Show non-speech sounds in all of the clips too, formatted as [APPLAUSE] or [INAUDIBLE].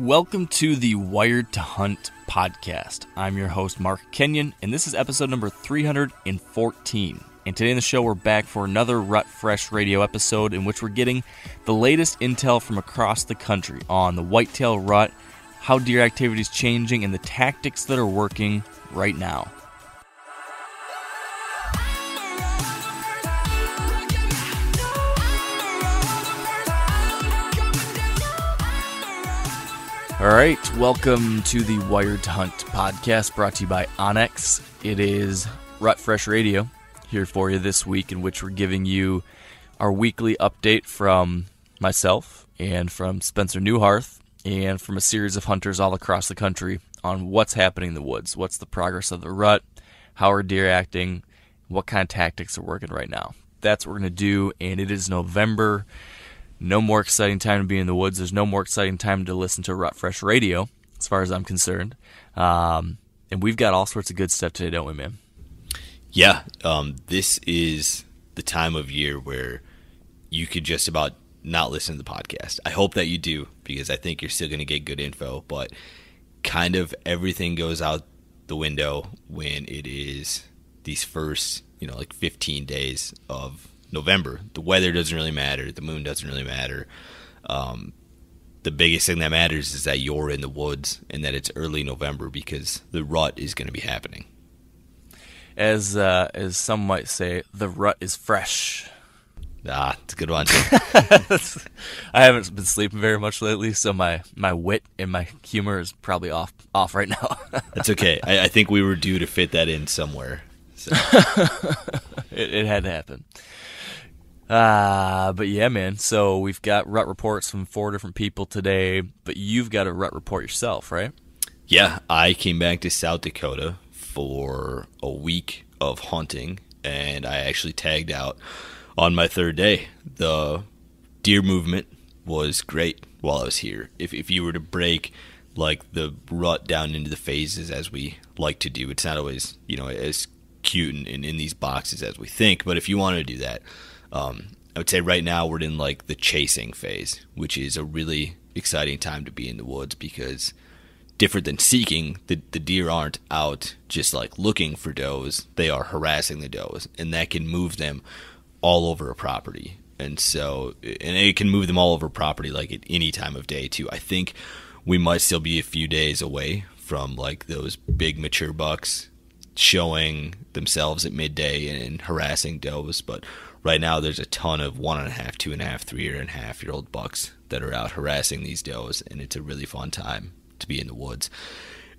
Welcome to the Wired to Hunt podcast. I'm your host, Mark Kenyon, and this is episode number 314. And today in the show, we're back for another Rut Fresh radio episode in which we're getting the latest intel from across the country on the whitetail rut, how deer activity is changing, and the tactics that are working right now. All right, welcome to the Wired to Hunt podcast brought to you by onX. It is Rut Fresh Radio here for you this week, in which we're giving you our weekly update from myself and from Spencer Neuharth and from a series of hunters all across the country on what's happening in the woods, what's the progress of the rut, how are deer acting, what kind of tactics are working right now. That's what we're going to do, and it is November. No more exciting time to be in the woods. There's no more exciting time to listen to Rut Fresh Radio, as far as I'm concerned. Um, and we've got all sorts of good stuff today, don't we, man? Yeah, um, this is the time of year where you could just about not listen to the podcast. I hope that you do because I think you're still going to get good info, but kind of everything goes out the window when it is these first, you know, like 15 days of November. The weather doesn't really matter. The moon doesn't really matter. Um, the biggest thing that matters is that you're in the woods and that it's early November because the rut is going to be happening. As uh, as some might say, the rut is fresh. Ah, it's a good one. [LAUGHS] I haven't been sleeping very much lately, so my, my wit and my humor is probably off off right now. [LAUGHS] That's okay. I, I, think we were due to fit that in somewhere. So. [LAUGHS] it, it, had to happen. Uh, but yeah, man. So we've got rut reports from four different people today, but you've got a rut report yourself, right? Yeah, I came back to South Dakota for a week of hunting, and I actually tagged out on my third day. The deer movement was great while I was here. If if you were to break like the rut down into the phases as we like to do, it's not always you know as cute in, in, in these boxes as we think. But if you want to do that, um, I would say right now we're in like the chasing phase, which is a really exciting time to be in the woods because different than seeking, the, the deer aren't out just like looking for does, they are harassing the does, and that can move them all over a property. And so, and it can move them all over property like at any time of day too. I think we might still be a few days away from like those big mature bucks showing themselves at midday and harassing does. But right now, there's a ton of one and a half, two and a half, three and a half year old bucks that are out harassing these does, and it's a really fun time to be in the woods.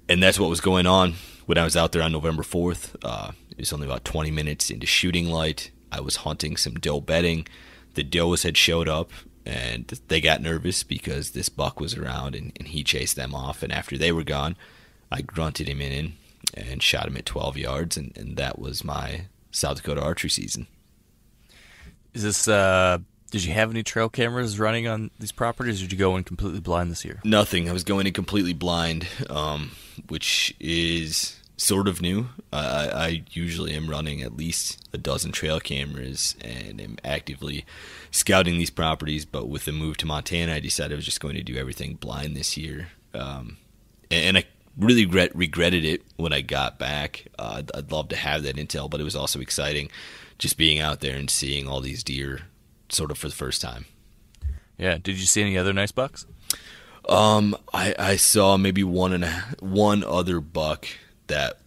And that's what was going on when I was out there on November 4th. Uh, it was only about 20 minutes into shooting light. I was hunting some doe bedding. The does had showed up and they got nervous because this buck was around and, and he chased them off. And after they were gone, I grunted him in and shot him at 12 yards. And, and that was my South Dakota archery season. Is this, uh, did you have any trail cameras running on these properties? Or did you go in completely blind this year? Nothing. I was going in completely blind, um, which is sort of new. I, I usually am running at least a dozen trail cameras and am actively scouting these properties. But with the move to Montana, I decided I was just going to do everything blind this year. Um, and, and, I really regret, regretted it when I got back. Uh, I'd, I'd love to have that intel, but it was also exciting just being out there and seeing all these deer sort of for the first time. Yeah. Did you see any other nice bucks? Um, I, I saw maybe one and a, one other buck that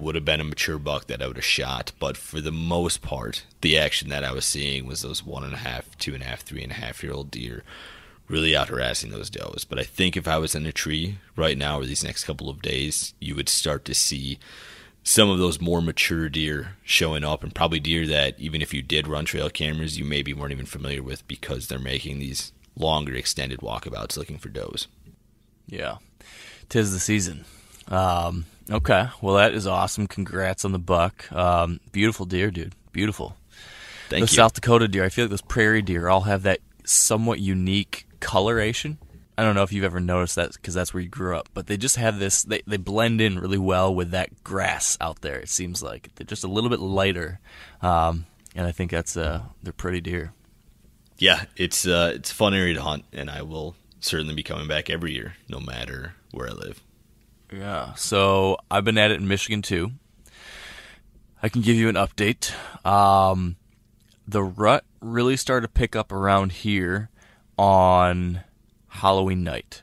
would have been a mature buck that I would have shot, but for the most part, the action that I was seeing was those one and a half, two and a half, three and a half year old deer really out harassing those does. But I think if I was in a tree right now or these next couple of days, you would start to see some of those more mature deer showing up and probably deer that even if you did run trail cameras, you maybe weren't even familiar with because they're making these longer extended walkabouts looking for does. Yeah. Tis the season. Um, Okay, well that is awesome. Congrats on the buck. Um, beautiful deer, dude. Beautiful. Thank you. the you. South Dakota deer. I feel like those prairie deer all have that somewhat unique coloration. I don't know if you've ever noticed that because that's where you grew up, but they just have this. They they blend in really well with that grass out there. It seems like they're just a little bit lighter, um, and I think that's uh they're pretty deer. Yeah, it's uh it's a fun area to hunt, and I will certainly be coming back every year, no matter where I live. Yeah. So I've been at it in Michigan too. I can give you an update. Um, the rut really started to pick up around here on Halloween night.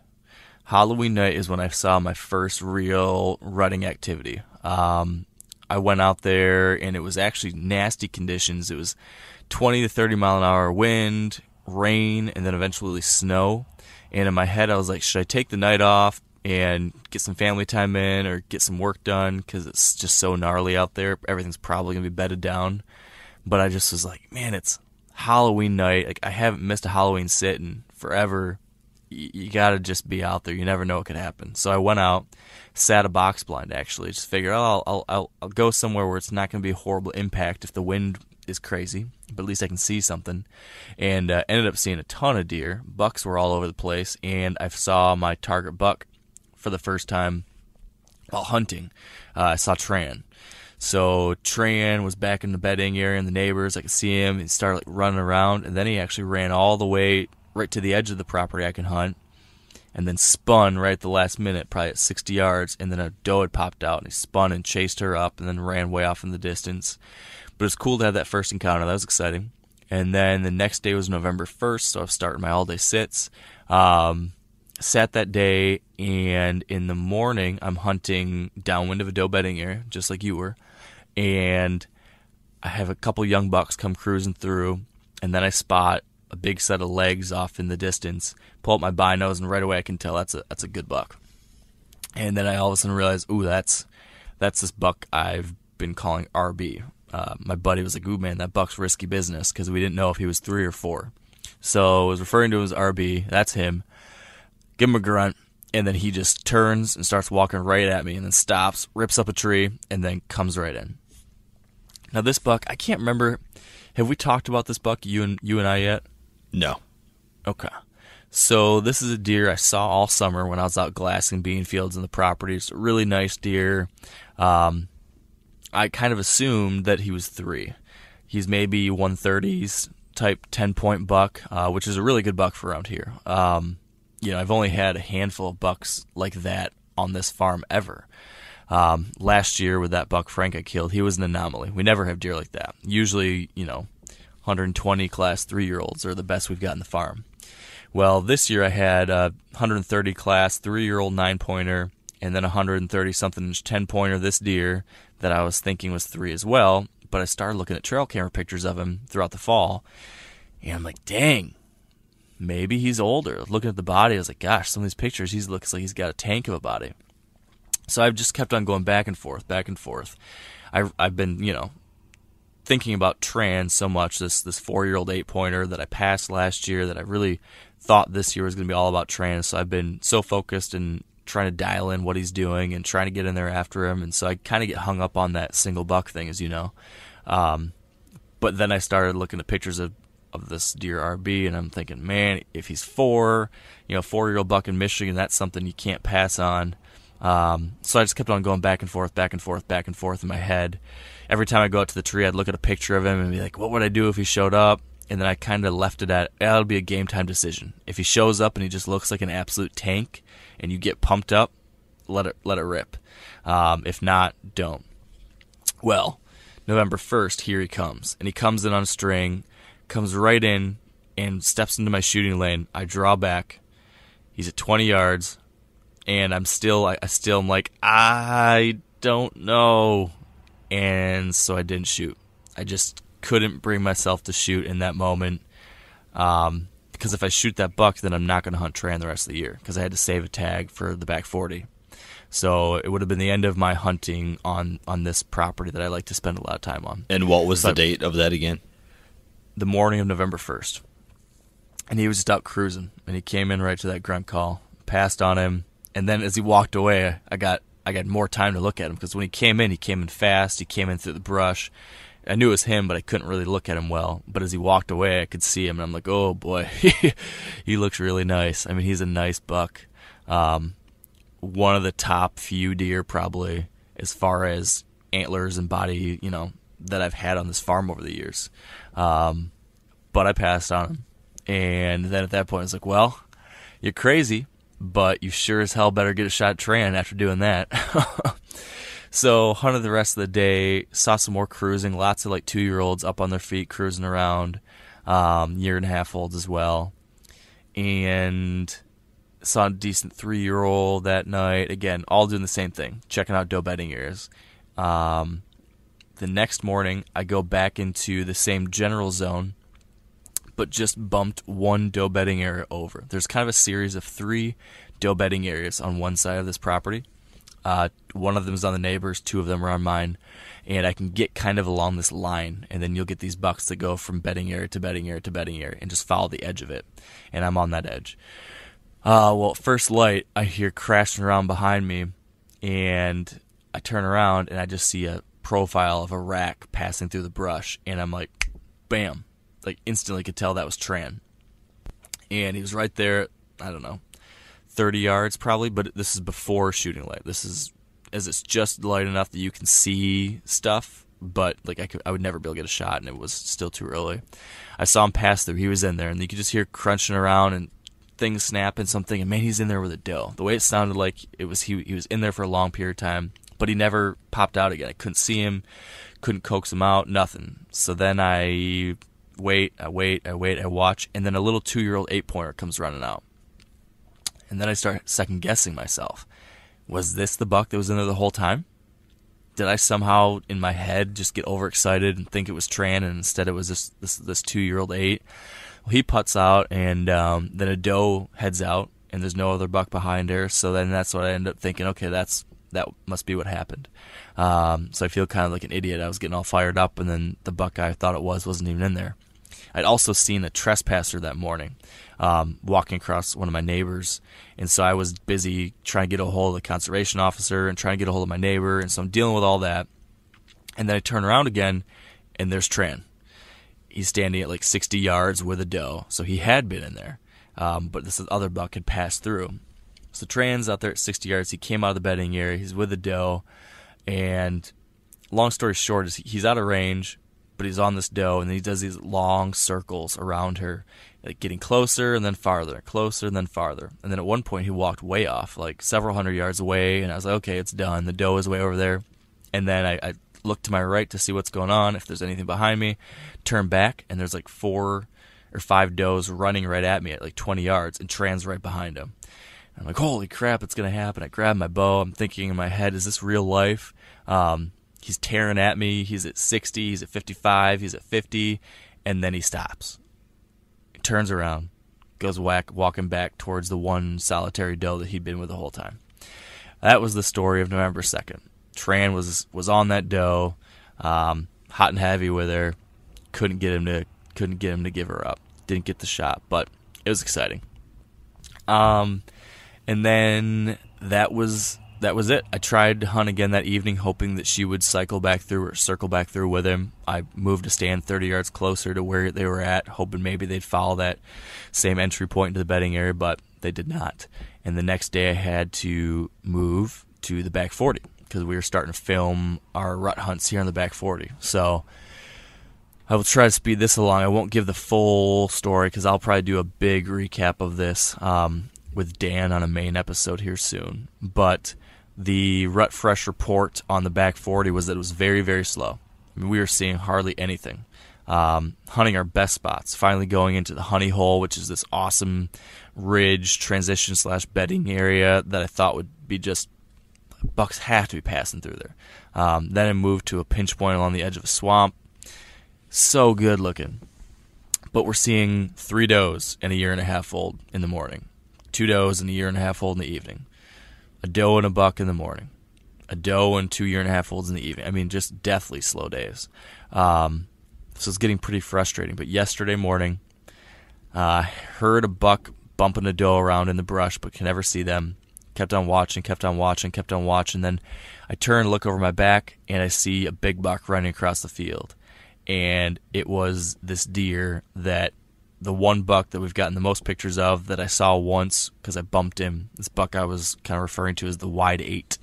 Halloween night is when I saw my first real rutting activity. Um, I went out there and it was actually nasty conditions. It was 20 to 30 mile an hour wind, rain, and then eventually snow. And in my head, I was like, should I take the night off, and get some family time in or get some work done because it's just so gnarly out there. Everything's probably gonna be bedded down. But I just was like, man, it's Halloween night. Like I haven't missed a Halloween sit in forever. You, gotta just be out there. You never know what could happen. So I went out, sat a box blind. Actually, just figured, oh, I'll I'll I'll, I'll go somewhere where it's not gonna be a horrible impact if the wind is crazy, but at least I can see something. And uh, ended up seeing a ton of deer. Bucks were all over the place, and I saw my target buck for the first time while hunting. Uh, I saw Tran. So Tran was back in the bedding area, and the neighbors, I could see him. He started like running around, and then he actually ran all the way right to the edge of the property I can hunt, and then spun right at the last minute, probably at 60 yards, and then a doe had popped out, and he spun and chased her up, and then ran way off in the distance. But it was cool to have that first encounter. That was exciting. And then the next day was November 1st, so I was starting my all day sits. Um, sat that day, and in the morning, I'm hunting downwind of a doe bedding area, just like you were. And I have a couple young bucks come cruising through, and then I spot a big set of legs off in the distance. Pull up my binos, and right away I can tell that's a that's a good buck. And then I all of a sudden realize, ooh, that's that's this buck I've been calling RB. Uh, my buddy was like, ooh, man, that buck's risky business because we didn't know if he was three or four. So I was referring to him as RB. That's him give him a grunt, and then he just turns and starts walking right at me, and then stops, rips up a tree, and then comes right in. Now this buck, I can't remember. Have we talked about this buck, you and you and I yet? No. Okay. So this is a deer I saw all summer when I was out glassing bean fields in the property. It's a really nice deer. Um, I kind of assumed that he was three. He's maybe 130s type 10 point buck, uh, which is a really good buck for around here. Um, you know, I've only had a handful of bucks like that on this farm ever. Um, last year with that buck Frank I killed, he was an anomaly. We never have deer like that. Usually, you know, 120 class three year olds are the best we've got in the farm. Well, this year I had a 130 class three year old nine pointer and then a 130 something inch 10 pointer this deer that I was thinking was three as well. But I started looking at trail camera pictures of him throughout the fall, and I'm like, dang, maybe he's older. Looking at the body, I was like, gosh, some of these pictures, he looks like he's got a tank of a body. So I've just kept on going back and forth, back and forth. I, I've been, you know, thinking about trans so much. This this four year old eight pointer that I passed last year that I really thought this year was going to be all about trans. So I've been so focused and trying to dial in what he's doing and trying to get in there after him. And so I kind of get hung up on that single buck thing, as you know. Um, but then I started looking at pictures of of this deer RB, and I'm thinking, man, if he's four, you know, four year old buck in Michigan, that's something you can't pass on. Um, so I just kept on going back and forth, back and forth, back and forth in my head. Every time I go out to the tree, I'd look at a picture of him and be like, "What would I do if he showed up?" And then I kind of left it at, "That'll be a game time decision." If he shows up and he just looks like an absolute tank, and you get pumped up, let it let it rip. Um, if not, don't. Well, November first, here he comes, and he comes in on a string, comes right in, and steps into my shooting lane. I draw back. He's at 20 yards and I'm still I, I still am like I don't know, and so I didn't shoot. I just couldn't bring myself to shoot in that moment. Um, because if I shoot that buck, then I'm not going to hunt Tran the rest of the year because I had to save a tag for the back 40. So it would have been the end of my hunting on on this property that I like to spend a lot of time on. And what was the date of that again? The morning of November 1st. And he was just out cruising, and he came in right to that grunt call, passed on him, and then as he walked away, I got I got more time to look at him because when he came in, he came in fast. He came in through the brush. I knew it was him, but I couldn't really look at him well. But as he walked away, I could see him, and I'm like, oh boy, [LAUGHS] he looks really nice. I mean, he's a nice buck. Um, one of the top few deer, probably as far as antlers and body, you know, that I've had on this farm over the years. Um, but I passed on him, and then at that point, I was like, well, you're crazy, but you sure as hell better get a shot at Tran after doing that. [LAUGHS] so hunted the rest of the day, saw some more cruising, lots of like two year olds up on their feet cruising around, um, year and a half olds as well, and saw a decent three year old that night. Again, all doing the same thing, checking out doe bedding ears. Um, the next morning, I go back into the same general zone but just bumped one doe bedding area over. There's kind of a series of three doe bedding areas on one side of this property. Uh, one of them is on the neighbors, two of them are on mine, and I can get kind of along this line, and then you'll get these bucks that go from bedding area to bedding area to bedding area, and just follow the edge of it, and I'm on that edge. Uh, well, first light, I hear crashing around behind me, and I turn around and I just see a profile of a rack passing through the brush, and I'm like, bam, like instantly could tell that was Tran. And he was right there, I don't know, 30 yards probably, but this is before shooting light. This is as it's just light enough that you can see stuff, but like I could I would never be able to get a shot and it was still too early. I saw him pass through. He was in there and you could just hear crunching around and things snapping something and man he's in there with a doe. The way it sounded like it was he he was in there for a long period of time, but he never popped out again. I couldn't see him, couldn't coax him out, nothing. So then I wait, I wait, I wait, I watch, and then a little two year old eight pointer comes running out. And then I start second guessing myself. Was this the buck that was in there the whole time? Did I somehow in my head just get overexcited and think it was Tran, and instead it was this this, this two year old eight? Well, he puts out, and um, then a doe heads out, and there's no other buck behind her. So then that's what I end up thinking. Okay, that's that must be what happened. Um, so I feel kind of like an idiot. I was getting all fired up, and then the buck I thought it was wasn't even in there. I'd also seen a trespasser that morning um, walking across one of my neighbors. And so I was busy trying to get a hold of the conservation officer and trying to get a hold of my neighbor. And so I'm dealing with all that. And then I turn around again, and there's Tran. He's standing at like 60 yards with a doe. So he had been in there. Um, but this other buck had passed through. So Tran's out there at 60 yards. He came out of the bedding area. He's with a doe. And long story short is he's out of range but he's on this doe and he does these long circles around her, like getting closer and then farther, closer and then farther. And then at one point he walked way off, like several hundred yards away, and I was like, okay, it's done. The doe is way over there. And then I, I look to my right to see what's going on, if there's anything behind me, turn back, and there's like four or five does running right at me at like 20 yards, and Tran's right behind him. I'm like, holy crap, it's gonna happen. I grab my bow. I'm thinking in my head, is this real life? Um, he's tearing at me. He's at 60, he's at 55, he's at 50, and then he stops. He turns around, goes whack, walking back towards the one solitary doe that he'd been with the whole time. That was the story of November 2nd. Tran was was on that doe, um, hot and heavy with her. Couldn't get him to couldn't get him to give her up. Didn't get the shot, but it was exciting. Um, and then that was that was it. I tried to hunt again that evening, hoping that she would cycle back through or circle back through with him. I moved to stand 30 yards closer to where they were at, hoping maybe they'd follow that same entry point into the bedding area, but they did not. And the next day I had to move to the back 40 because we were starting to film our rut hunts here on the back 40. So I will try to speed this along. I won't give the full story because I'll probably do a big recap of this um, with Dan on a main episode here soon. But the rut fresh report on the back 40 was that it was very, very slow. I mean, we were seeing hardly anything. Um, hunting our best spots, finally going into the honey hole, which is this awesome ridge transition slash bedding area that I thought would be just bucks have to be passing through there. Um, then I moved to a pinch point along the edge of a swamp. So good looking. But we're seeing three does and a year and a half old in the morning, two does and a year and a half old in the evening, a doe and a buck in the morning, a doe and two year and a half olds in the evening. I mean, just deathly slow days. Um, so it's getting pretty frustrating. But yesterday morning, I uh, heard a buck bumping a doe around in the brush, but can never see them kept on watching, kept on watching, kept on watching. Then I turn, look over my back, and I see a big buck running across the field. And it was this deer that the one buck that we've gotten the most pictures of that I saw once because I bumped him. This buck I was kind of referring to as the wide eight.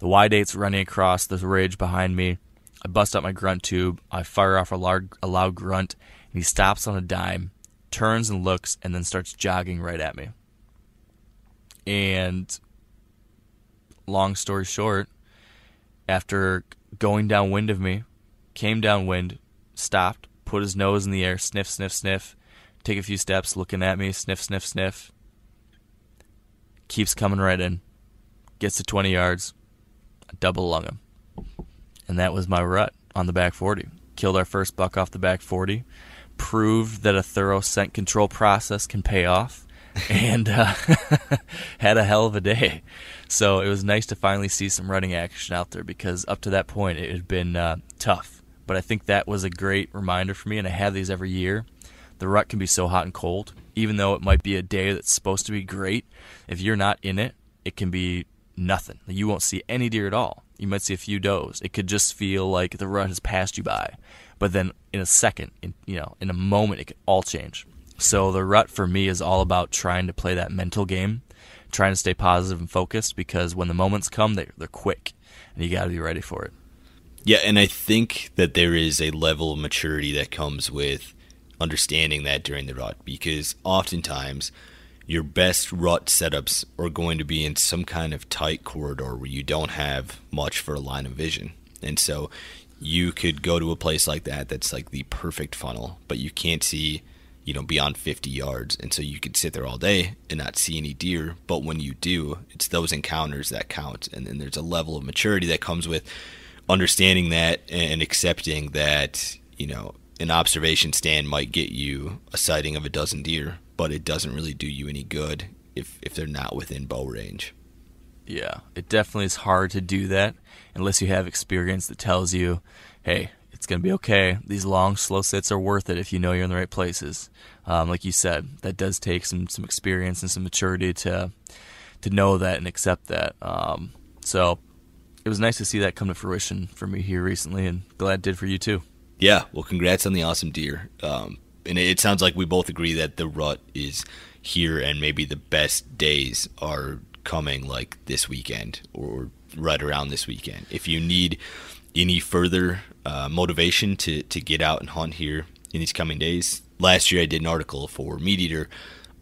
The wide eight's running across the ridge behind me. I bust out my grunt tube. I fire off a loud, a loud grunt, and he stops on a dime, turns and looks, and then starts jogging right at me. And long story short, after going downwind of me, came downwind, stopped, put his nose in the air, sniff, sniff, sniff, take a few steps, looking at me, sniff, sniff, sniff. Keeps coming right in. Gets to 20 yards, I double lung him. And that was my rut on the back 40. Killed our first buck off the back 40. Proved that a thorough scent control process can pay off. [LAUGHS] and uh, [LAUGHS] had a hell of a day. So it was nice to finally see some running action out there because up to that point it had been uh, tough. But I think that was a great reminder for me, and I have these every year. The rut can be so hot and cold, even though it might be a day that's supposed to be great. If you're not in it, it can be nothing. You won't see any deer at all. You might see a few does. It could just feel like the rut has passed you by. But then in a second, in you know, in a moment, it could all change. So the rut for me is all about trying to play that mental game trying to stay positive and focused because when the moments come, they, they're quick and you got to be ready for it. Yeah, and I think that there is a level of maturity that comes with understanding that during the rut because oftentimes your best rut setups are going to be in some kind of tight corridor where you don't have much for a line of vision. And so you could go to a place like that that's like the perfect funnel, but you can't see you know, beyond 50 yards. And so you could sit there all day and not see any deer. But when you do, it's those encounters that count. And then there's a level of maturity that comes with understanding that and accepting that, you know, an observation stand might get you a sighting of a dozen deer, but it doesn't really do you any good if, if they're not within bow range. Yeah, it definitely is hard to do that unless you have experience that tells you, hey, it's going to be okay. These long, slow sits are worth it if you know you're in the right places. Um, like you said, that does take some some experience and some maturity to to know that and accept that. Um, so it was nice to see that come to fruition for me here recently, and glad it did for you too. Yeah, well, congrats on the awesome deer. Um, and it sounds like we both agree that the rut is here, and maybe the best days are coming, like this weekend or right around this weekend. If you need any further uh, motivation to, to get out and hunt here in these coming days. Last year, I did an article for MeatEater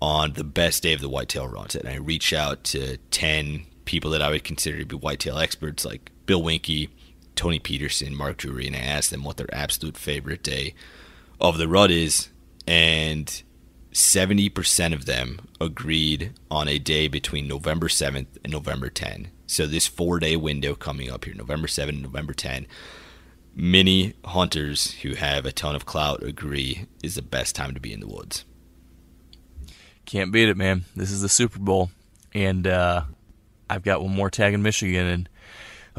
on the best day of the whitetail runs, and I reached out to 10 people that I would consider to be whitetail experts, like Bill Winke, Tony Peterson, Mark Drury, and I asked them what their absolute favorite day of the rut is, and 70% of them agreed on a day between November 7th and November 10. So this four day window coming up here, November 7th and November 10, many hunters who have a ton of clout agree is the best time to be in the woods. Can't beat it, man. This is the Super Bowl, and uh, I've got one more tag in Michigan and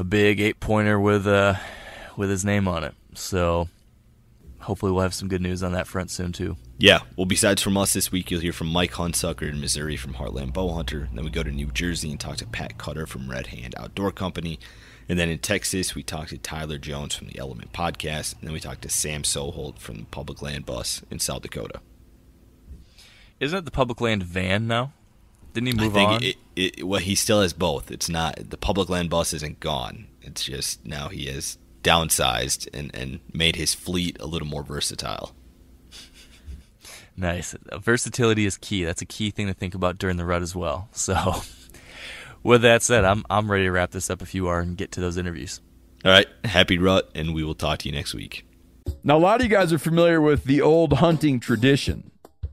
a big eight pointer with uh, with his name on it. So hopefully we'll have some good news on that front soon too. Yeah, well, besides from us this week, you'll hear from Mike Hunsucker in Missouri from Heartland Bowhunter. Then we go to New Jersey and talk to Pat Cutter from Red Hand Outdoor Company. And then in Texas, we talked to Tyler Jones from the Element Podcast. And then we talked to Sam Soholt from the Public Land Bus in South Dakota. Isn't it the Public Land van now? Didn't he move I think on? It, it, well, he still has both. It's not the public land bus isn't gone. It's just now he has downsized and, and made his fleet a little more versatile. Nice. Versatility is key. That's a key thing to think about during the rut as well. [LAUGHS] So, with that said, I'm I'm ready to wrap this up if you are and get to those interviews. All right, happy rut, and we will talk to you next week. Now, a lot of you guys are familiar with the old hunting tradition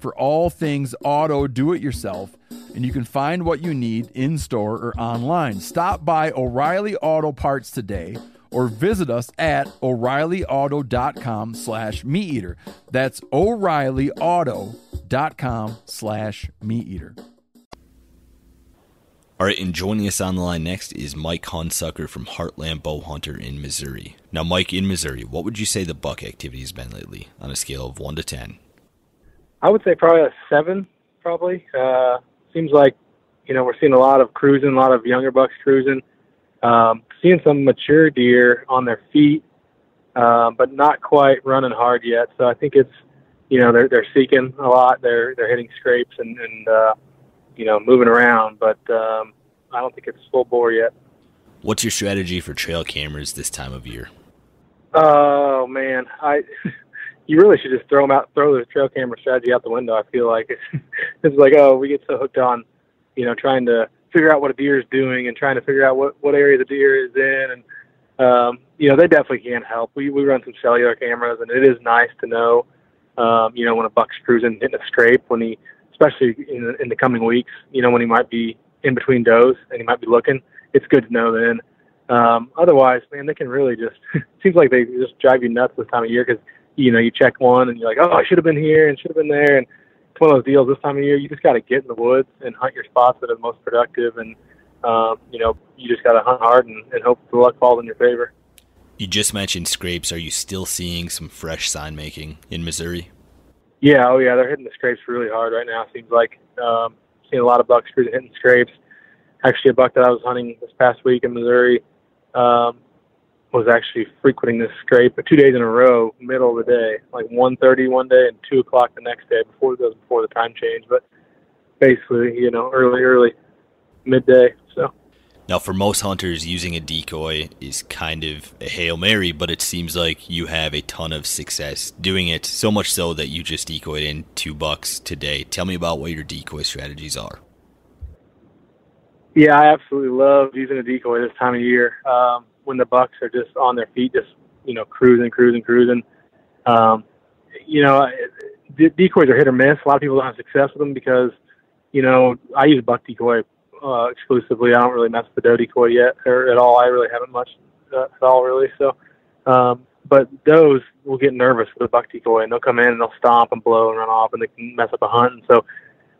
for all things auto do it yourself, and you can find what you need in store or online. Stop by O'Reilly Auto Parts today or visit us at o'reillyauto.com slash meat eater. That's o'reillyauto.com slash meat eater. All right, and joining us on the line next is Mike Hunsucker from Heartland Bow Hunter in Missouri. Now, Mike, in Missouri, what would you say the buck activity has been lately on a scale of 1 to 10? I would say probably a seven. Probably uh, seems like you know we're seeing a lot of cruising, a lot of younger bucks cruising. Um, seeing some mature deer on their feet, uh, but not quite running hard yet. So I think it's you know they're they're seeking a lot. They're they're hitting scrapes and and uh, you know moving around, but um, I don't think it's full bore yet. What's your strategy for trail cameras this time of year? Oh man, I [LAUGHS] you really should just throw them out, throw the trail camera strategy out the window. I feel like [LAUGHS] it's, like oh, we get so hooked on, you know, trying to figure out what a deer is doing and trying to figure out what what area the deer is in, and um, you know they definitely can help. We we run some cellular cameras, and it is nice to know, um, you know, when a buck's cruising hitting a scrape when he, especially in in the coming weeks, you know, when he might be in between does and he might be looking. It's good to know then. Um, otherwise, man, they can really just it [LAUGHS] seems like they just drive you nuts this time of year because you know you check one and you're like, oh, I should have been here and should have been there, and it's one of those deals. This time of year, you just got to get in the woods and hunt your spots that are the most productive, and um, you know you just got to hunt hard and, and hope the luck falls in your favor. You just mentioned scrapes. Are you still seeing some fresh sign making in Missouri? Yeah, oh yeah, they're hitting the scrapes really hard right now. Seems like um, seeing a lot of bucks hitting scrapes. Actually, a buck that I was hunting this past week in Missouri um, was actually frequenting this scrape two days in a row, middle of the day, like 1.30 one day and 2 o'clock the next day. Before was before the time change, but basically, you know, early, early, midday. So. Now, for most hunters, using a decoy is kind of a hail mary, but it seems like you have a ton of success doing it. So much so that you just decoyed in two bucks today. Tell me about what your decoy strategies are. Yeah, I absolutely love using a decoy this time of year um, when the bucks are just on their feet, just you know, cruising, cruising, cruising. Um, you know, de- decoys are hit or miss. A lot of people don't have success with them because, you know, I use buck decoy uh, exclusively. I don't really mess with the doe decoy yet or at all. I really haven't much uh, at all, really. So, um, but those will get nervous with a buck decoy, and they'll come in and they'll stomp and blow and run off, and they can mess up a hunt. And so,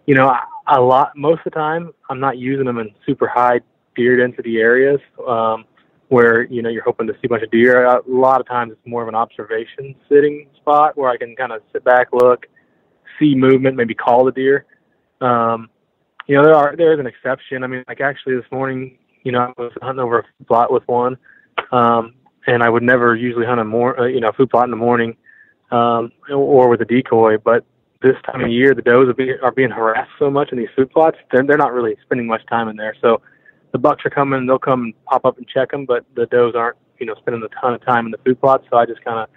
you know, a lot most of the time, I'm not using them in super high deer density areas um, where you know you're hoping to see a bunch of deer. A lot of times, it's more of an observation sitting spot where I can kind of sit back, look, see movement, maybe call the deer. Um, you know, there are there is an exception. I mean, like actually this morning, you know, I was hunting over a plot with one, um, and I would never usually hunt a more, uh, you know, food plot in the morning, um, or with a decoy. But this time of year, the does are being, are being harassed so much in these food plots. They're they're not really spending much time in there. So the bucks are coming. They'll come and pop up and check them, but the does aren't, you know, spending a ton of time in the food plots. So I just kind of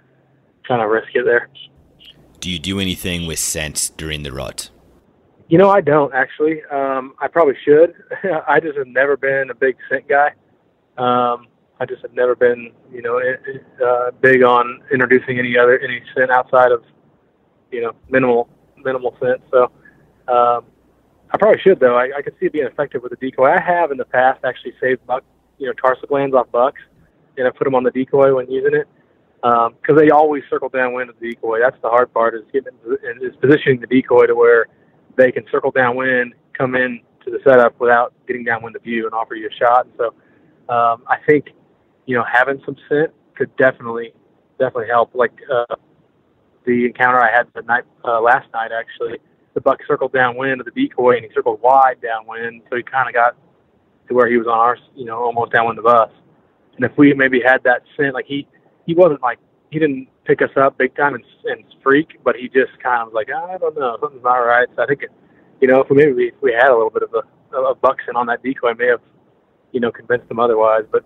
kind of risk it there. Do you do anything with scent during the rut? You know, I don't actually. Um, I probably should. [LAUGHS] I just have never been a big scent guy. Um, I just have never been, you know, uh, big on introducing any other any scent outside of, you know, minimal minimal scent. So, um, I probably should though. I, I could see it being effective with a decoy. I have in the past actually saved buck, you know, tarsal glands off bucks, and I put them on the decoy when using it because um, they always circle downwind of the decoy. That's the hard part is getting and is positioning the decoy to where they can circle downwind, come in to the setup without getting downwind of you and offer you a shot. And so um, I think you know having some scent could definitely definitely help. Like uh, the encounter I had the night uh, last night actually, the buck circled downwind of the decoy and he circled wide downwind, so he kind of got to where he was on our you know almost downwind of us. And if we maybe had that scent, like he he wasn't like he didn't pick us up big time and, and freak, but he just kind of was like, oh, I don't know, something's not right. So I think, it, you know, if we maybe if we had a little bit of a, a buck scent on that decoy, may have, you know, convinced him otherwise. But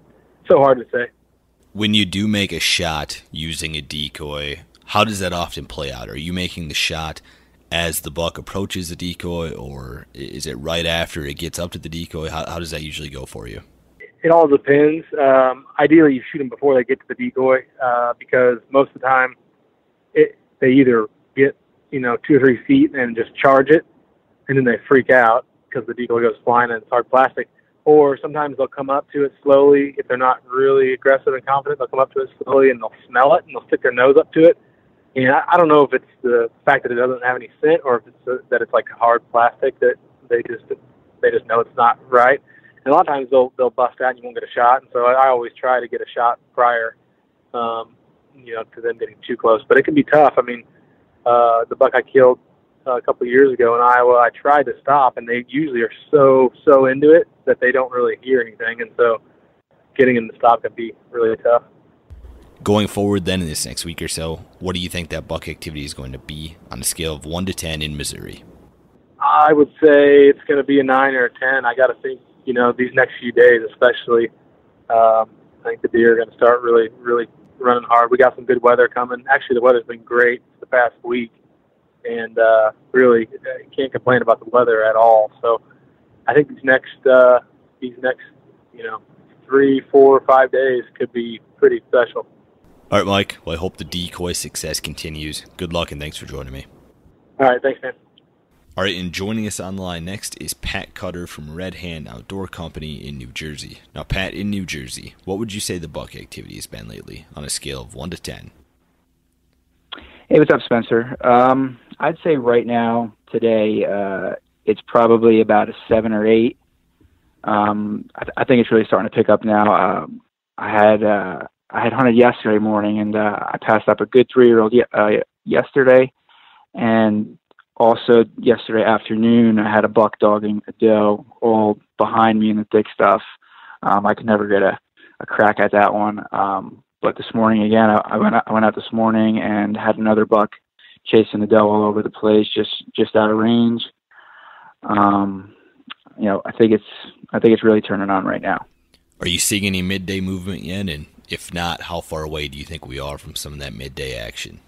so hard to say. When you do make a shot using a decoy, how does that often play out? Are you making the shot as the buck approaches the decoy, or is it right after it gets up to the decoy? How, how does that usually go for you? it all depends. Um, ideally, you shoot them before they get to the decoy uh, because most of the time, it they either get you know two or three feet and just charge it, and then they freak out because the decoy goes flying and it's hard plastic. Or sometimes they'll come up to it slowly if they're not really aggressive and confident. They'll come up to it slowly and they'll smell it and they'll stick their nose up to it. And I, I don't know if it's the fact that it doesn't have any scent or if it's a, that it's like hard plastic that they just they just know it's not right and a lot of times they'll they'll bust out and you won't get a shot. And so I, I always try to get a shot prior, um, you know, to them getting too close. But it can be tough. I mean, uh, the buck I killed uh, a couple of years ago in Iowa, I tried to stop, and they usually are so so into it that they don't really hear anything, and so getting them to stop can be really tough. Going forward, then in this next week or so, what do you think that buck activity is going to be on a scale of one to ten in Missouri? I would say it's going to be a nine or a ten. I got to think you know, these next few days, especially, um, I think the deer are going to start really, really running hard. We got some good weather coming. Actually, the weather's been great the past week, and uh, really uh, can't complain about the weather at all. So, I think these next, uh, these next, you know, three, four, five days could be pretty special. All right, Mike. Well, I hope the decoy success continues. Good luck, and thanks for joining me. All right, thanks, man. All right, and joining us on the line next is Pat Cutter from Red Hand Outdoor Company in New Jersey. Now, Pat, in New Jersey, what would you say the buck activity has been lately on a scale of 1 to 10? Hey, what's up, Spencer? Um, I'd say right now, today, uh, it's probably about a 7 or 8. Um, I, th- I, think it's really starting to pick up now. Um, I had uh, I had hunted yesterday morning, and uh, I passed up a good three-year-old ye- uh, yesterday, and also yesterday afternoon I had a buck dogging a doe all behind me in the thick stuff. Um, I could never get a, a crack at that one. Um, but this morning again, I, I went out, I went out this morning and had another buck chasing the doe all over the place, just just out of range. Um, you know, I think it's I think it's really turning on right now. Are you seeing any midday movement yet? And if not, how far away do you think we are from some of that midday action?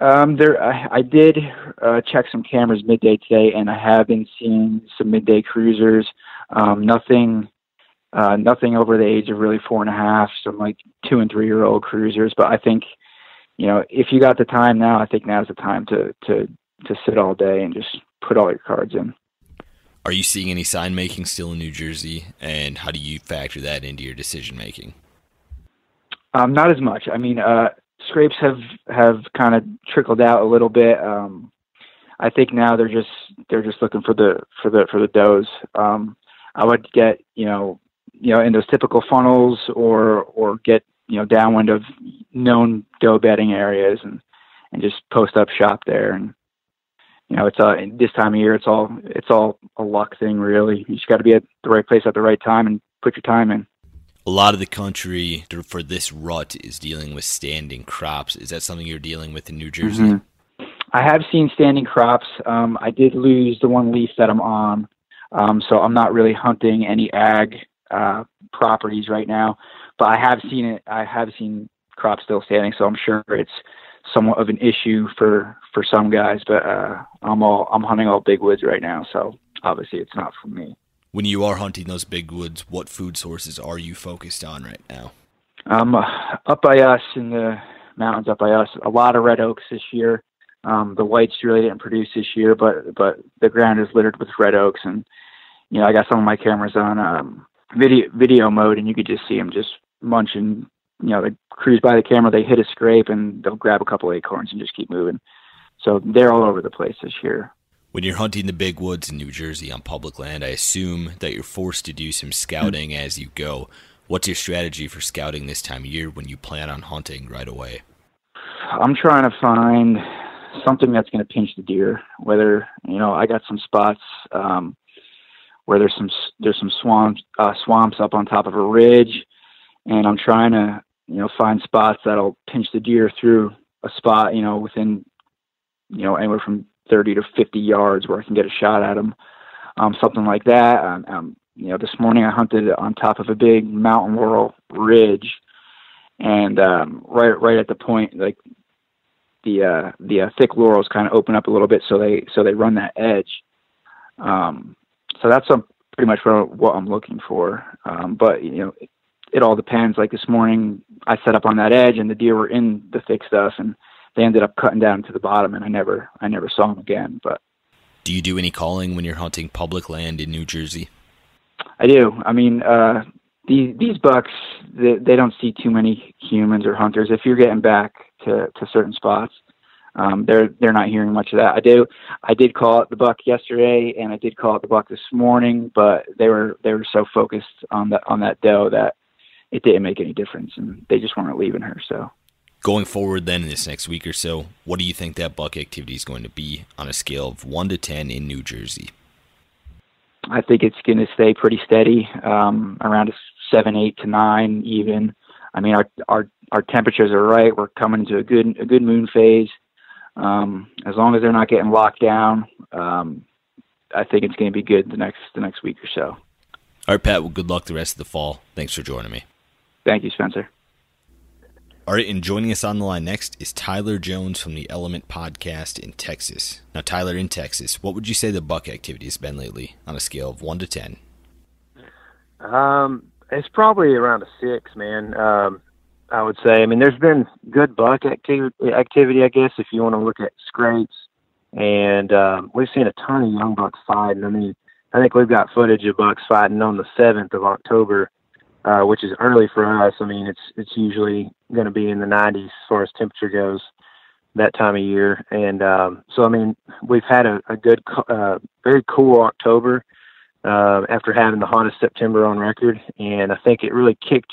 Um, there, I, I did uh, check some cameras midday today, and I have been seeing some midday cruisers. Um, nothing, uh, nothing over the age of really four and a half. Some like two and three year old cruisers. But I think, you know, if you got the time now, I think now's the time to to to sit all day and just put all your cards in. Are you seeing any sign making still in New Jersey, and how do you factor that into your decision making? Um, not as much. I mean, uh, scrapes have have kind of trickled out a little bit. Um, I think now they're just they're just looking for the for the for the does. Um, I would get you know you know in those typical funnels or or get you know downwind of known doe bedding areas and and just post up shop there and you know it's uh this time of year it's all it's all a luck thing really you just got to be at the right place at the right time and put your time in a lot of the country for this rut is dealing with standing crops. Is that something you're dealing with in New Jersey? Mm-hmm. I have seen standing crops. Um, I did lose the one leaf that I'm on, um, so I'm not really hunting any ag uh, properties right now. But I have seen it. I have seen crops still standing, so I'm sure it's somewhat of an issue for for some guys. But uh, I'm all I'm hunting all big woods right now, so obviously it's not for me when you are hunting those big woods, what food sources are you focused on right now? Um, up by us in the mountains, up by us, a lot of red oaks this year. Um, the whites really didn't produce this year, but but the ground is littered with red oaks, and you know I got some of my cameras on um, video video mode, and you could just see them just munching. You know, they cruise by the camera, they hit a scrape, and they'll grab a couple acorns and just keep moving. So they're all over the place this year. When you're hunting the big woods in New Jersey on public land, I assume that you're forced to do some scouting mm-hmm. as you go. What's your strategy for scouting this time of year when you plan on hunting right away? I'm trying to find something that's going to pinch the deer. Whether you know, I got some spots um, where there's some there's some swamps uh, swamps up on top of a ridge, and I'm trying to you know find spots that'll pinch the deer through a spot you know within you know anywhere from 30 to 50 yards where I can get a shot at them, um, something like that. Um, um, you know, this morning I hunted on top of a big mountain laurel ridge, and um, right right at the point, like the uh, the uh, thick laurels kind of open up a little bit, so they so they run that edge. Um, so that's pretty much what, what I'm looking for. Um, but you know, it, it all depends. Like this morning, I set up on that edge, and the deer were in the thick stuff, and they ended up cutting down to the bottom, and I never I never saw them again. But do you do any calling when you're hunting public land in New Jersey? I do. I mean, uh, these these bucks they, they don't see too many humans or hunters. If you're getting back to to certain spots, um, they're they're not hearing much of that. I do. I did call it the buck yesterday, and I did call it the buck this morning, but they were they were so focused on that on that doe that it didn't make any difference, and they just weren't leaving her. So Going forward, then in this next week or so, what do you think that buck activity is going to be on a scale of one to ten in New Jersey? I think it's going to stay pretty steady, um, around a seven, eight to nine, even. I mean, our our our temperatures are right. We're coming into a good a good moon phase. Um, as long as they're not getting locked down, um, I think it's going to be good the next the next week or so. All right, Pat. Well, good luck the rest of the fall. Thanks for joining me. Thank you, Spencer. All right, and joining us on the line next is Tyler Jones from the Element Podcast in Texas. Now, Tyler, in Texas, what would you say the buck activity has been lately on a scale of one to ten? Um, it's probably around a six, man. Um, I would say. I mean, there's been good buck activity, activity I guess, if you want to look at scrapes, and um, we've seen a ton of young bucks fighting. I mean, I think we've got footage of bucks fighting on the seventh of October uh, which is early for us. I mean, it's it's usually going to be in the 90s as far as temperature goes that time of year, and um, so I mean, we've had a, a good, uh, very cool October uh, after having the hottest September on record, and I think it really kicked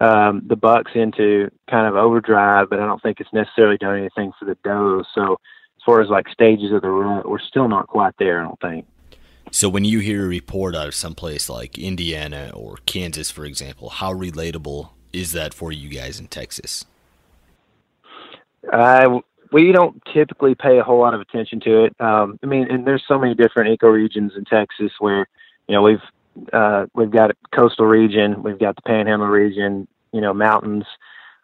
um, the Bucks into kind of overdrive, but I don't think it's necessarily done anything for the does. So as far as like stages of the rut, we're still not quite there. I don't think. So when you hear a report out of someplace like Indiana or Kansas, for example, how relatable is that for you guys in Texas? Uh, we don't typically pay a whole lot of attention to it. Um, I mean, and there's so many different ecoregions in Texas where, you know, we've uh, we've got a coastal region, we've got the Panhandle region, you know, mountains,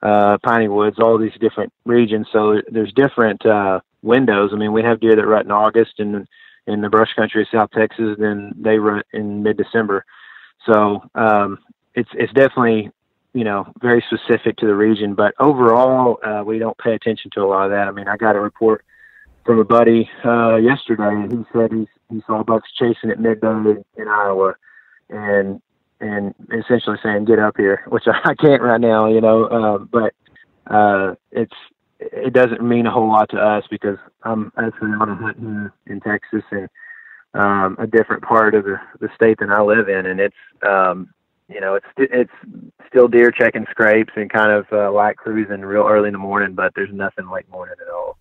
uh, piney woods, all these different regions. So there's different uh, windows. I mean, we have deer that rut in August and in the brush country of South Texas than they run in mid December. So um, it's it's definitely you know very specific to the region, but overall uh, we don't pay attention to a lot of that. I mean, I got a report from a buddy uh, yesterday, and he said he he saw bucks chasing at midday in Iowa, and and essentially saying get up here, [LAUGHS] which I can't right now, you know. Uh, but uh, it's it doesn't mean a whole lot to us because I'm actually on a hunt here in Texas and um, a different part of the, the state than I live in, and it's um, you know it's it's still deer checking scrapes and kind of uh, light cruising real early in the morning, but there's nothing late morning at all.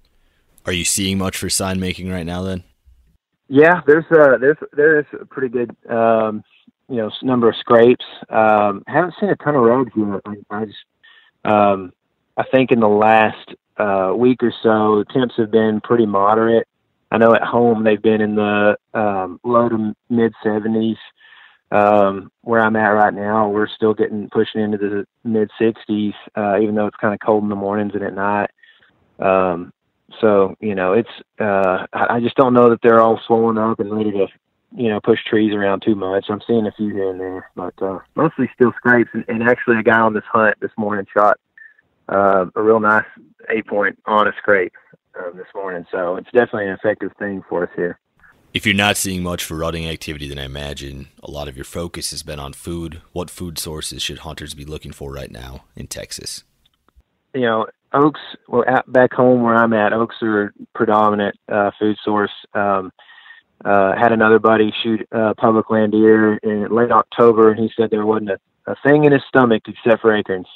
Are you seeing much for sign making right now? Then, yeah, there's uh there's there's a pretty good um, you know number of scrapes. Um, haven't seen a ton of roads yet. I, I just um, I think in the last uh, week or so, the temps have been pretty moderate. I know at home they've been in the um, low to mid 70s. Um, where I'm at right now, we're still getting pushing into the mid 60s, uh, even though it's kind of cold in the mornings and at night. Um, so you know, it's uh, I just don't know that they're all swollen up and ready to you know push trees around too much. I'm seeing a few here and there, but uh, mostly still scrapes. And, and actually, a guy on this hunt this morning shot uh, a real nice eight point on a scrape um, this morning. So it's definitely an effective thing for us here. If you're not seeing much for rutting activity, then I imagine a lot of your focus has been on food. What food sources should hunters be looking for right now in Texas? You know, oaks. Well, at, back home where I'm at, oaks are predominant uh, food source. Um, uh, had another buddy shoot uh, public land deer in late October, and he said there wasn't a, a thing in his stomach except for acorns.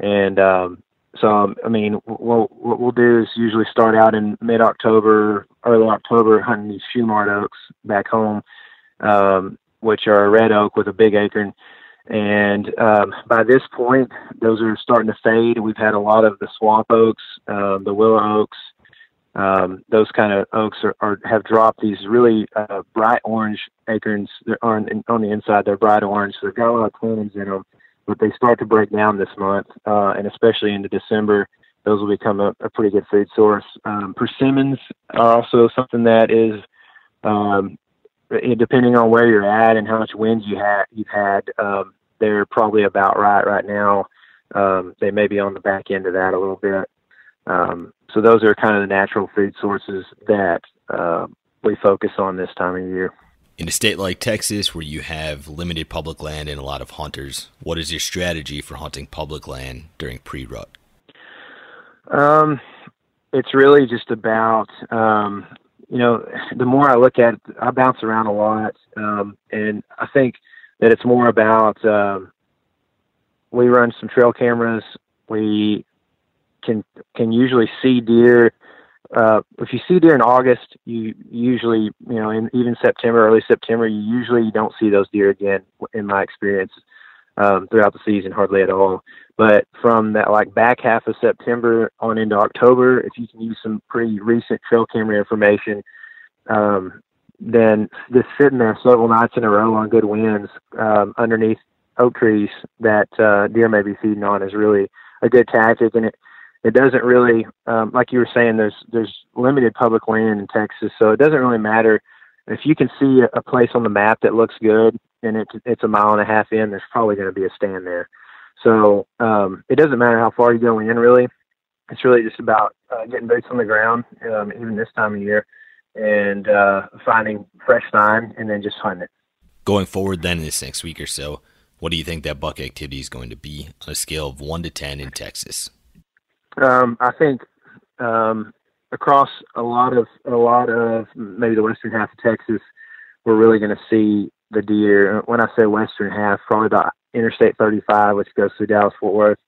And um, so, um, I mean, we'll, what we'll do is usually start out in mid October, early October, hunting these Shumard oaks back home, um, which are a red oak with a big acorn. And um, by this point, those are starting to fade. We've had a lot of the swamp oaks, uh, the willow oaks, um, those kind of oaks are, are, have dropped these really uh, bright orange acorns. They're on, on the inside, they're bright orange. So they've got a lot of tannins in them but they start to break down this month, uh, and especially into December, those will become a, a pretty good food source. Um, persimmons are also something that is, um, depending on where you're at and how much wind you had, you've had, um, they're probably about right right now. Um, they may be on the back end of that a little bit. Um, so those are kind of the natural food sources that uh, we focus on this time of year. In a state like Texas, where you have limited public land and a lot of hunters, what is your strategy for hunting public land during pre-rut? Um, it's really just about, um, you know, the more I look at it, I bounce around a lot, um, and I think that it's more about um, we run some trail cameras. We can can usually see deer uh, if you see deer in August, you usually, you know, in even September, early September, you usually don't see those deer again. In my experience, um, throughout the season, hardly at all. But from that like back half of September on into October, if you can use some pretty recent trail camera information, um, then just sitting there several nights in a row on good winds um, underneath oak trees that uh, deer may be feeding on is really a good tactic, and it it doesn't really, um, like you were saying, there's there's limited public land in Texas, so it doesn't really matter if you can see a place on the map that looks good and it's it's a mile and a half in. There's probably going to be a stand there, so um, it doesn't matter how far you go in. Really, it's really just about uh, getting boots on the ground, um, even this time of year, and uh, finding fresh sign and then just hunting it. Going forward, then in this next week or so, what do you think that buck activity is going to be on a scale of one to ten in Texas? Um, I think um, across a lot of a lot of maybe the western half of Texas, we're really going to see the deer. When I say western half, probably about Interstate 35, which goes through Dallas Fort Worth,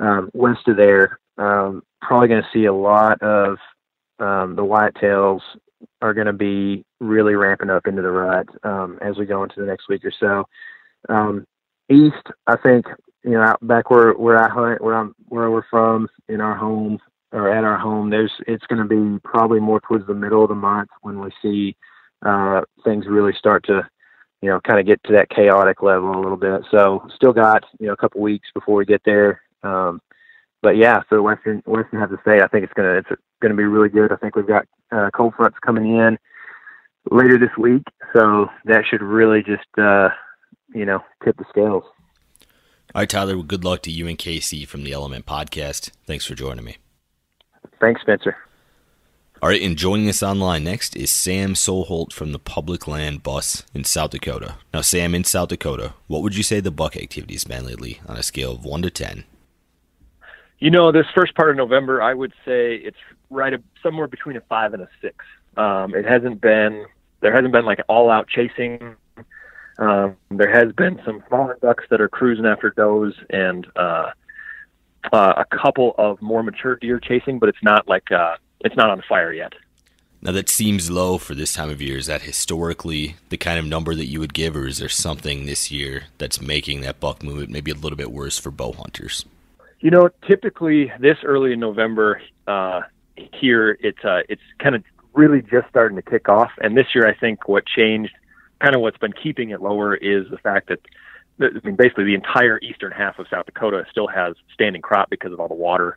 um, west of there, um, probably going to see a lot of um, the whitetails are going to be really ramping up into the rut um, as we go into the next week or so. Um, east, I think you know, out back where where I hunt, where I'm where we're from, in our home or at our home, there's it's going to be probably more towards the middle of the month when we see uh, things really start to, you know, kind of get to that chaotic level a little bit. So still got you know a couple weeks before we get there. Um, but yeah, so western western have to say, I think it's gonna it's gonna be really good. I think we've got uh, cold fronts coming in later this week, so that should really just uh, you know tip the scales. All right, Tyler, well, good luck to you and Casey from the Element Podcast. Thanks for joining me. Thanks, Spencer. All right, and joining us online next is Sam Soholt from the Public Land Bus in South Dakota. Now, Sam, in South Dakota, what would you say the buck activity has been lately on a scale of 1 to 10? You know, this first part of November, I would say it's right somewhere between a five and a six. Um, it hasn't been there hasn't been like all out chasing. Um, there has been some smaller ducks that are cruising after does and uh, uh, a couple of more mature deer chasing, but it's not like uh, it's not on fire yet. Now that seems low for this time of year. Is that historically the kind of number that you would give, or is there something this year that's making that buck movement maybe a little bit worse for bow hunters? You know, typically this early in November uh, here, it's uh, it's kind of really just starting to kick off. And this year, I think what changed, kind of what's been keeping it lower, is the fact that I mean, basically the entire eastern half of South Dakota still has standing crop because of all the water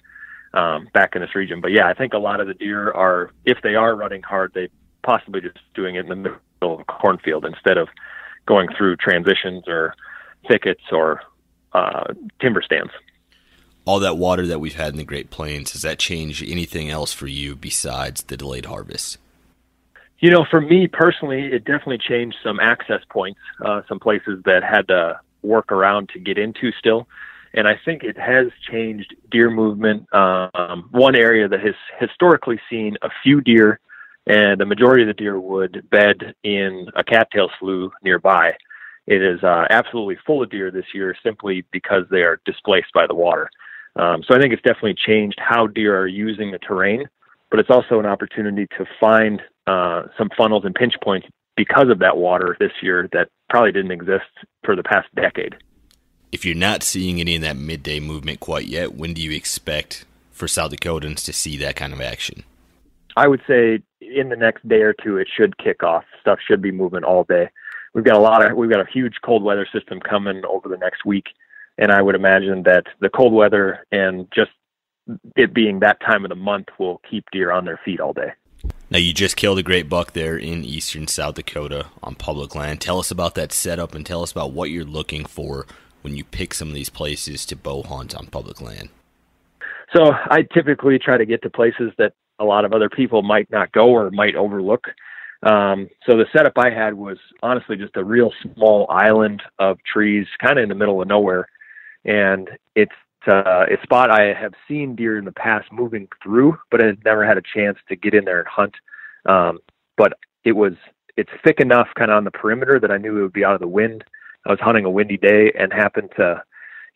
um, back in this region. But yeah, I think a lot of the deer are, if they are running hard, they possibly just doing it in the middle of a cornfield instead of going through transitions or thickets or uh, timber stands all that water that we've had in the Great Plains, has that changed anything else for you besides the delayed harvest? You know, for me personally, it definitely changed some access points, uh, some places that had to work around to get into still. And I think it has changed deer movement. Um, one area that has historically seen a few deer, and the majority of the deer would bed in a cattail slough nearby. It is uh, absolutely full of deer this year simply because they are displaced by the water. Um, so I think it's definitely changed how deer are using the terrain, but it's also an opportunity to find uh, some funnels and pinch points because of that water this year that probably didn't exist for the past decade. If you're not seeing any of that midday movement quite yet, when do you expect for South Dakotans to see that kind of action? I would say in the next day or two, it should kick off. Stuff should be moving all day. We've got a lot of, we've got a huge cold weather system coming over the next week and I would imagine that the cold weather and just it being that time of the month will keep deer on their feet all day. Now, you just killed a great buck there in eastern South Dakota on public land. Tell us about that setup and tell us about what you're looking for when you pick some of these places to bow hunt on public land. So, I typically try to get to places that a lot of other people might not go or might overlook. Um, so the setup I had was honestly just a real small island of trees, kind of in the middle of nowhere and it's uh, a spot I have seen deer in the past moving through, but I never had a chance to get in there and hunt. Um, but it was it's thick enough kind of on the perimeter that I knew it would be out of the wind. I was hunting a windy day and happened to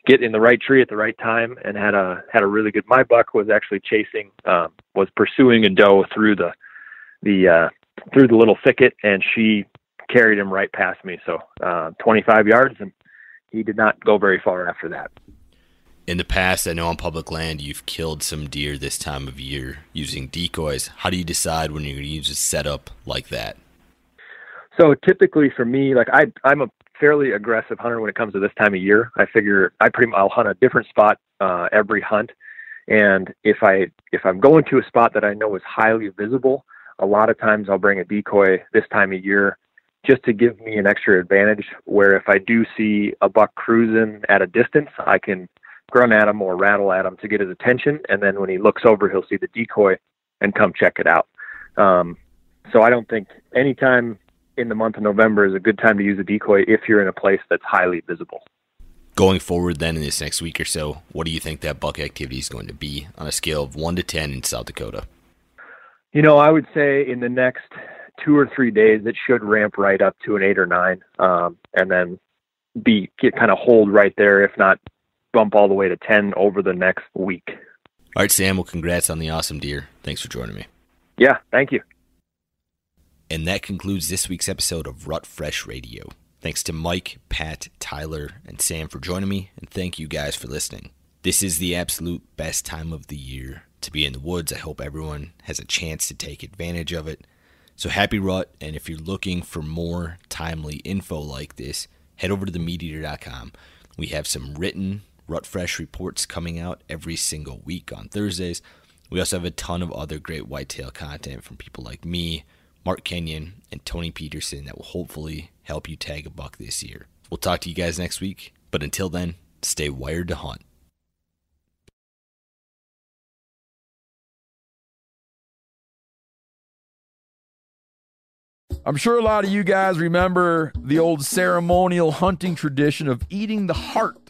get in the right tree at the right time and had a had a really good. My buck was actually chasing um, was pursuing a doe through the the uh, through the little thicket, and she carried him right past me. So uh, 25 yards, and he did not go very far after that. In the past, I know on public land you've killed some deer this time of year using decoys. How do you decide when you're going to use a setup like that? So typically for me, like I, I'm a fairly aggressive hunter when it comes to this time of year. I figure I pretty I'll hunt a different spot uh, every hunt, and if I if I'm going to a spot that I know is highly visible, a lot of times I'll bring a decoy this time of year just to give me an extra advantage where if I do see a buck cruising at a distance, I can grunt at him or rattle at him to get his attention. And then when he looks over, he'll see the decoy and come check it out. Um, so I don't think any time in the month of November is a good time to use a decoy if you're in a place that's highly visible. Going forward, then in this next week or so, what do you think that buck activity is going to be on a scale of one to ten in South Dakota? You know, I would say in the next two or three days, it should ramp right up to an eight or nine, um, and then be get kind of hold right there, if not bump all the way to ten over the next week. All right, Sam. Well, congrats on the awesome deer. Thanks for joining me. Yeah, thank you. And that concludes this week's episode of Rut Fresh Radio. Thanks to Mike, Pat, Tyler, and Sam for joining me, and thank you guys for listening. This is the absolute best time of the year to be in the woods. I hope everyone has a chance to take advantage of it. So happy rut, and if you're looking for more timely info like this, head over to themeateater.com. We have some written rut fresh reports coming out every single week on Thursdays. We also have a ton of other great whitetail content from people like me, Mark Kenyon, and Tony Peterson that will hopefully help you tag a buck this year. We'll talk to you guys next week, but until then, stay wired to hunt. I'm sure a lot of you guys remember the old ceremonial hunting tradition of eating the heart